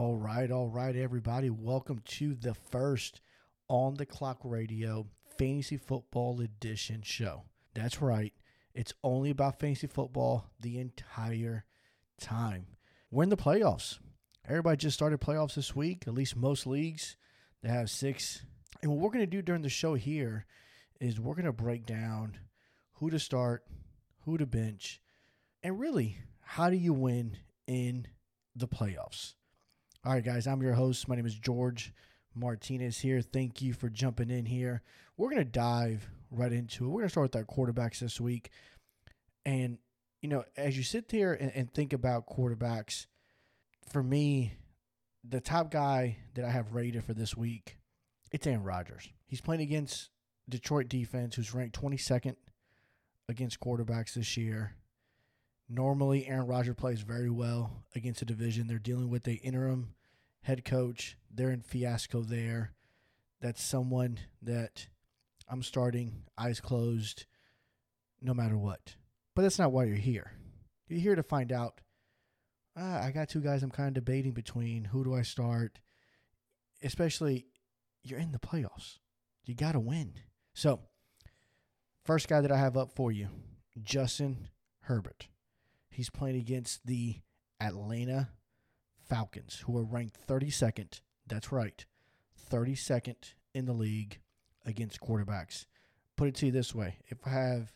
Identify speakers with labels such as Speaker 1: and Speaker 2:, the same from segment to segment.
Speaker 1: All right, all right, everybody. Welcome to the first On the Clock Radio Fantasy Football Edition show. That's right, it's only about fantasy football the entire time. We're in the playoffs. Everybody just started playoffs this week, at least most leagues. They have six. And what we're going to do during the show here is we're going to break down who to start, who to bench, and really, how do you win in the playoffs? All right, guys, I'm your host. My name is George Martinez here. Thank you for jumping in here. We're going to dive right into it. We're going to start with our quarterbacks this week. And, you know, as you sit there and, and think about quarterbacks, for me, the top guy that I have rated for this week, it's Aaron Rodgers. He's playing against Detroit defense, who's ranked 22nd against quarterbacks this year. Normally, Aaron Rodgers plays very well against a division. They're dealing with a interim head coach. They're in fiasco there. That's someone that I'm starting eyes closed, no matter what. But that's not why you're here. You're here to find out. Ah, I got two guys I'm kind of debating between. Who do I start? Especially, you're in the playoffs. You got to win. So, first guy that I have up for you, Justin Herbert. He's playing against the Atlanta Falcons, who are ranked 32nd. That's right, 32nd in the league against quarterbacks. Put it to you this way if I have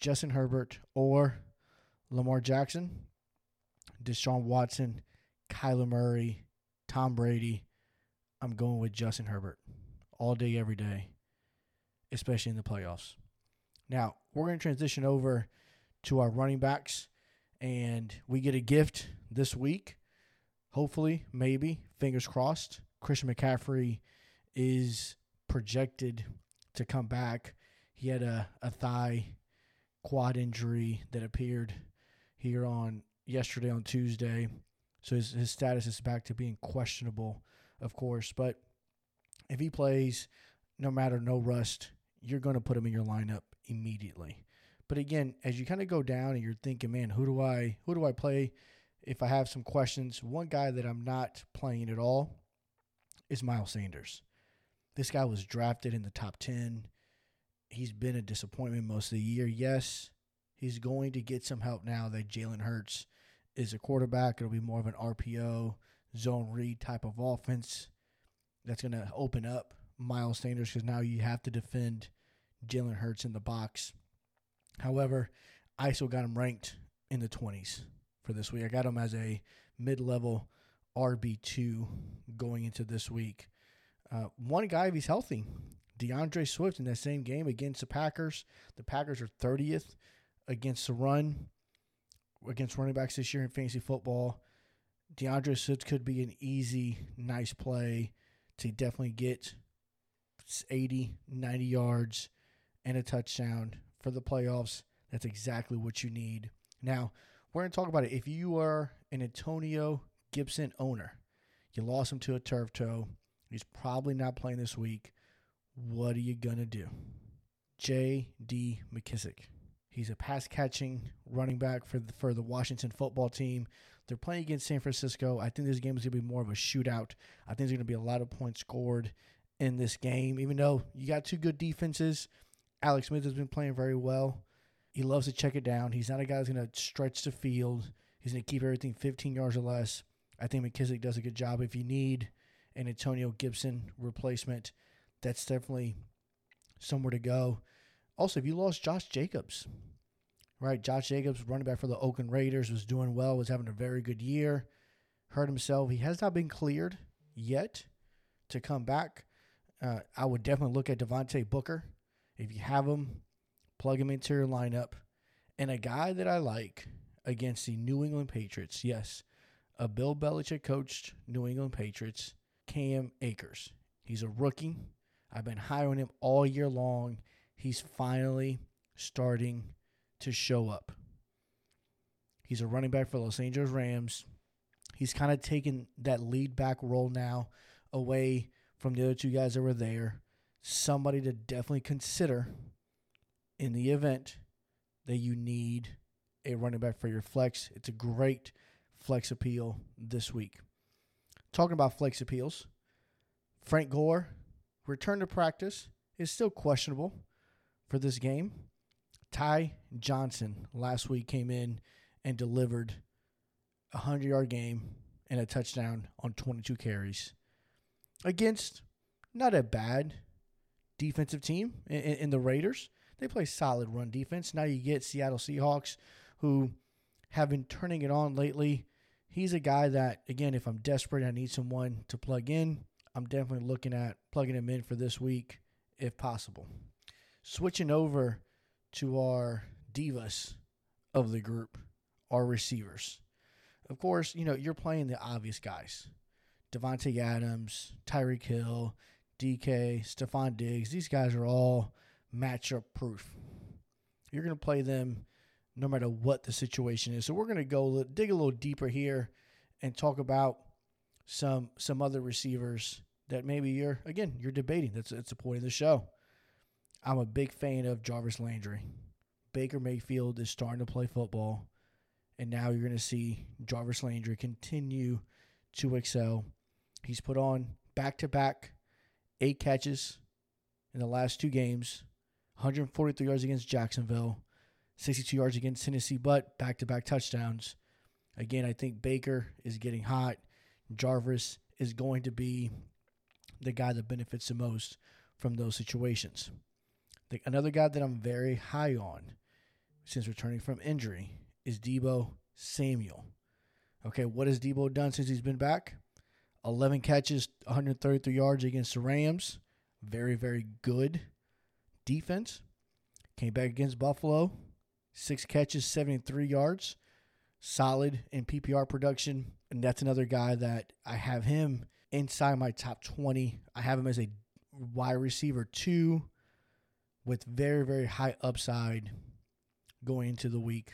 Speaker 1: Justin Herbert or Lamar Jackson, Deshaun Watson, Kyler Murray, Tom Brady, I'm going with Justin Herbert all day, every day, especially in the playoffs. Now, we're going to transition over to our running backs and we get a gift this week. Hopefully, maybe, fingers crossed. Christian McCaffrey is projected to come back. He had a, a thigh quad injury that appeared here on yesterday on Tuesday. So his, his status is back to being questionable, of course. But if he plays, no matter no rust, you're going to put him in your lineup immediately. But again, as you kind of go down and you're thinking, man, who do I who do I play? If I have some questions, one guy that I'm not playing at all is Miles Sanders. This guy was drafted in the top 10. He's been a disappointment most of the year. Yes, he's going to get some help now that Jalen Hurts is a quarterback. It'll be more of an RPO, zone read type of offense that's going to open up Miles Sanders because now you have to defend Jalen Hurts in the box. However, I still got him ranked in the 20s for this week. I got him as a mid level RB2 going into this week. Uh, one guy, if he's healthy, D'Andre Swift in that same game against the Packers. The Packers are 30th against the run, against running backs this year in fantasy football. D'Andre Swift could be an easy, nice play to definitely get 80, 90 yards and a touchdown for the playoffs. That's exactly what you need. Now, we're going to talk about it. If you are an Antonio Gibson owner, you lost him to a turf toe, he's probably not playing this week. What are you going to do? J.D. McKissick. He's a pass catching running back for the, for the Washington football team. They're playing against San Francisco. I think this game is going to be more of a shootout. I think there's going to be a lot of points scored in this game, even though you got two good defenses. Alex Smith has been playing very well. He loves to check it down. He's not a guy who's going to stretch the field. He's going to keep everything 15 yards or less. I think McKissick does a good job. If you need an Antonio Gibson replacement, that's definitely somewhere to go. Also, if you lost Josh Jacobs, right? Josh Jacobs, running back for the Oakland Raiders, was doing well, was having a very good year, hurt himself. He has not been cleared yet to come back. Uh, I would definitely look at Devontae Booker if you have him, plug him into your lineup. And a guy that I like against the New England Patriots, yes, a Bill Belichick coached New England Patriots, Cam Akers. He's a rookie. I've been high on him all year long. He's finally starting to show up. He's a running back for Los Angeles Rams. He's kind of taken that lead back role now away from the other two guys that were there somebody to definitely consider in the event that you need a running back for your flex. It's a great flex appeal this week. talking about flex appeals, Frank Gore, return to practice, is still questionable for this game. Ty Johnson last week came in and delivered a 100 yard game and a touchdown on 22 carries against not a bad defensive team in, in, the Raiders. They play solid run defense. Now you get Seattle Seahawks, who have been turning it on lately. He's a guy that, again, if I'm desperate, I need someone to plug in. I'm definitely looking at plugging him in for this week if possible. Switching over to our divas of the group, our receivers. Of course, you know, you're playing the obvious guys. Davante Adams, Tyreek Hill, DK, Stefon Diggs. These guys are all matchup proof. You're going to play them no matter what the situation is. So we're going to go dig a little deeper here and talk about some some other receivers that maybe you're again you're debating. That's that's the point of the show. I'm a big fan of Jarvis Landry. Baker Mayfield is starting to play football, and now you're going to see Jarvis Landry continue to excel. He's put on back to back eight catches in the last two games, 143 yards against Jacksonville, 62 yards against Tennessee, but back to back touchdowns. Again, I think Baker is getting hot. Jarvis is going to be the guy that benefits the most from those situations. The, another guy that I'm very high on since returning from injury is Deebo Samuel. Okay, what has Deebo done since he's been back? 11 catches, 133 yards against the Rams. Very, very good defense. Came back against Buffalo. Six catches, 73 yards. Solid in PPR production. And that's another guy that I have him inside my top 20. I have him as a wide receiver two with very, very high upside going into the week.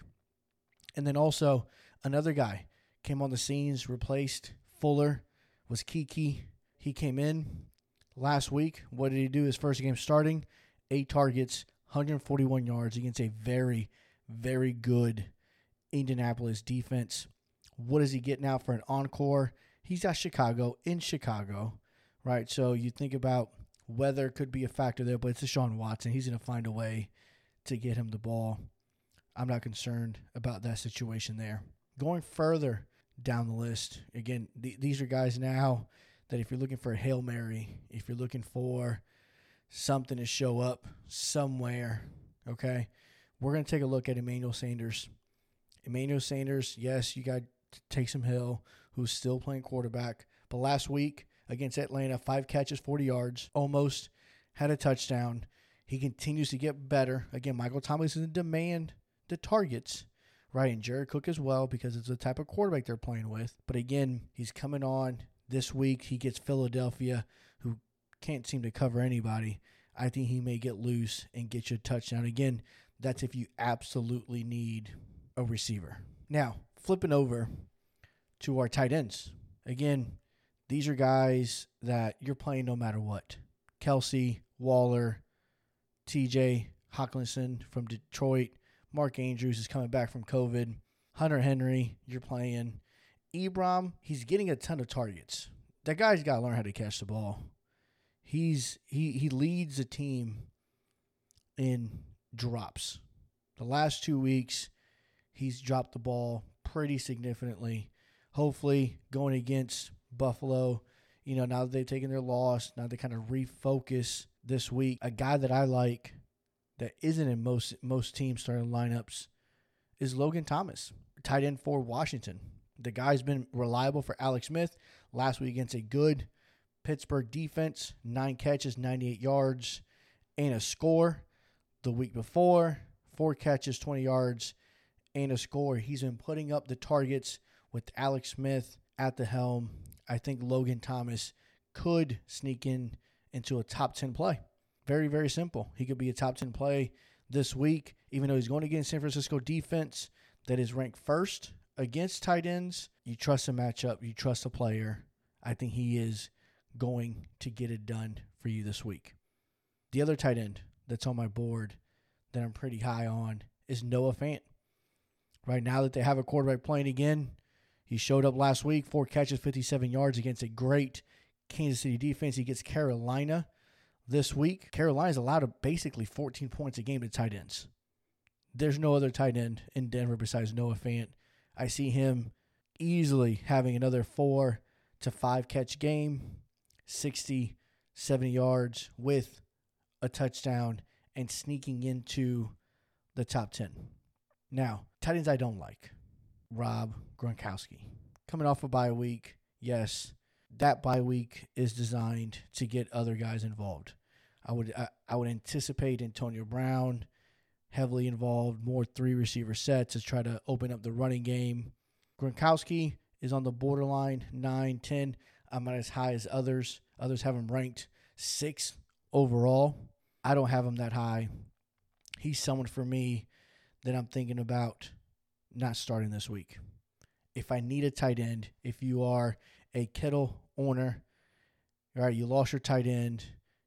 Speaker 1: And then also another guy came on the scenes, replaced Fuller, was Keke. He came in last week. What did he do his first game starting? Eight targets, 141 yards against a very, very good Indianapolis defense. What is he getting out for an encore? He's at Chicago, in Chicago, right? So you think about weather could be a factor there, but it's Deshaun Watson. He's going to find a way to get him the ball. I'm not concerned about that situation there. Going further down the list, again, th- these are guys now that if you're looking for a Hail Mary, if you're looking for something to show up somewhere, okay, we're going to take a look at Emmanuel Sanders. Emmanuel Sanders, yes, you got Taysom Hill, who's still playing quarterback. But last week against Atlanta, five catches, 40 yards, almost had a touchdown. He continues to get better. Again, Michael Thomas is in demand the targets, And Jared Cook as well, because it's the type of quarterback they're playing with. But again, he's coming on this week. He gets Philadelphia, who can't seem to cover anybody. I think he may get loose and get you a touchdown. Again, that's if you absolutely need a receiver. Now, flipping over to our tight ends. Again, these are guys that you're playing no matter what. Kelce, Waller, TJ Hockenson from Detroit, Mark Andrews is coming back from COVID. Hunter Henry, you're playing. Ebron, he's getting a ton of targets. That guy's got to learn how to catch the ball. He's he he leads the team in drops. The last two weeks, he's dropped the ball pretty significantly. Hopefully, going against Buffalo, you know, now that they've taken their loss, now they kind of refocus this week. A guy that I like that isn't in most most teams starting lineups is Logan Thomas, tight end for Washington. The guy's been reliable for Alex Smith last week against a good Pittsburgh defense, nine catches, 98 yards, and a score. The week before, four catches, 20 yards, and a score. He's been putting up the targets with Alex Smith at the helm. I think Logan Thomas could sneak in into a top 10 play. Very, very simple. He could be a top 10 play this week, even though he's going against San Francisco defense that is ranked first against tight ends. You trust a matchup, you trust a player. I think he is going to get it done for you this week. The other tight end that's on my board that I'm pretty high on is Noah Fant. Right now that they have a quarterback playing again, He showed up last week, four catches, 57 yards against a great Kansas City defense. He gets Carolina this week. Carolina's allowed basically 14 points a game to tight ends. There's no other tight end in Denver besides Noah Fant. I see him easily having another four to five catch game, 60, 70 yards with a touchdown and sneaking into the top 10. Now, tight ends I don't like. Rob Gronkowski. Coming off a bye week, yes, that bye week is designed to get other guys involved. I would I, I would anticipate Antonio Brown heavily involved, more three receiver sets to try to open up the running game. Gronkowski is on the borderline 9, 10. I'm not as high as others. Others have him ranked six overall. I don't have him that high. He's someone for me that I'm thinking about not starting this week. If I need a tight end, if you are a Kittle owner, all right, you lost your tight end,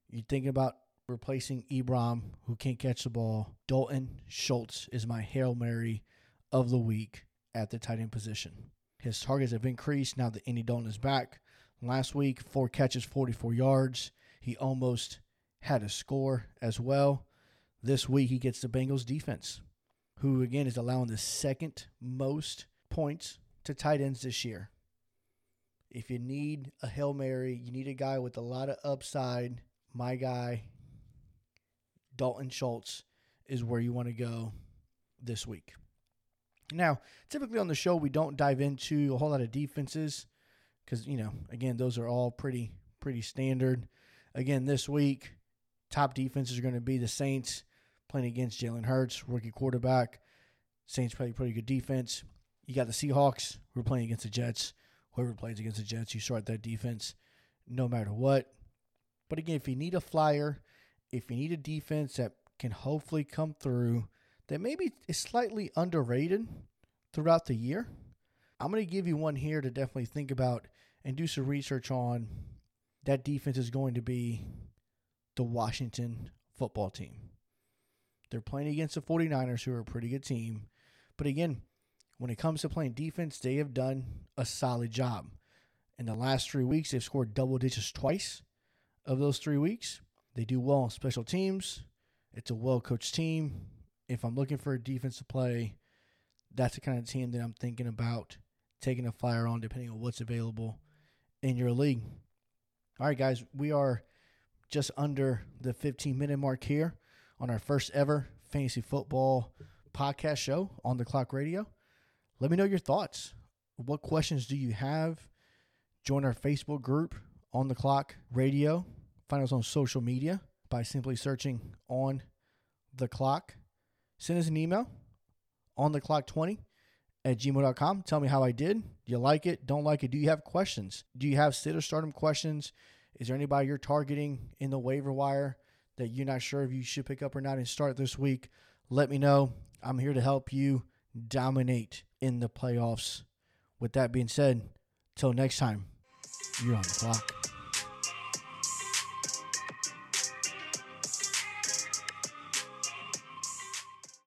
Speaker 1: you're thinking about replacing Ebron, who can't catch the ball. Dalton Schultz is my Hail Mary of the week at the tight end position. His targets have increased now that Andy Dalton is back. Last week, four catches, 44 yards. He almost had a score as well. This week, he gets the Bengals defense, who again is allowing the second most points to tight ends this year. If you need a Hail Mary, you need a guy with a lot of upside. My guy, Dalton Schultz, is where you want to go this week. Now, typically on the show, we don't dive into a whole lot of defenses because, you know, again, those are all pretty, pretty standard. Again, this week, top defenses are going to be the Saints playing against Jalen Hurts, rookie quarterback. Saints play pretty good defense. You got the Seahawks who are playing against the Jets. Whoever plays against the Jets, you start that defense no matter what. But again, if you need a flyer, if you need a defense that can hopefully come through, that maybe is slightly underrated throughout the year, I'm going to give you one here to definitely think about and do some research on. That defense is going to be the Washington football team. They're playing against the 49ers, who are a pretty good team. But again, when it comes to playing defense, they have done a solid job. In the last three weeks, they've scored double digits twice of those three weeks. They do well on special teams. It's a well coached team. If I'm looking for a defensive play, that's the kind of team that I'm thinking about taking a flyer on, depending on what's available in your league. All right, guys, we are just under the 15 minute mark here on our first ever fantasy football podcast show on the clock radio. Let me know your thoughts. What questions do you have? Join our Facebook group on the clock radio. Find us on social media by simply searching on the clock. Send us an email on the clock 20 at gmail.com. Tell me how I did. Do you like it? Don't like it? Do you have questions? Do you have sit or stardom questions? Is there anybody you're targeting in the waiver wire that you're not sure if you should pick up or not and start this week? Let me know. I'm here to help you dominate in the playoffs. With that being said, till next time, you're on the clock.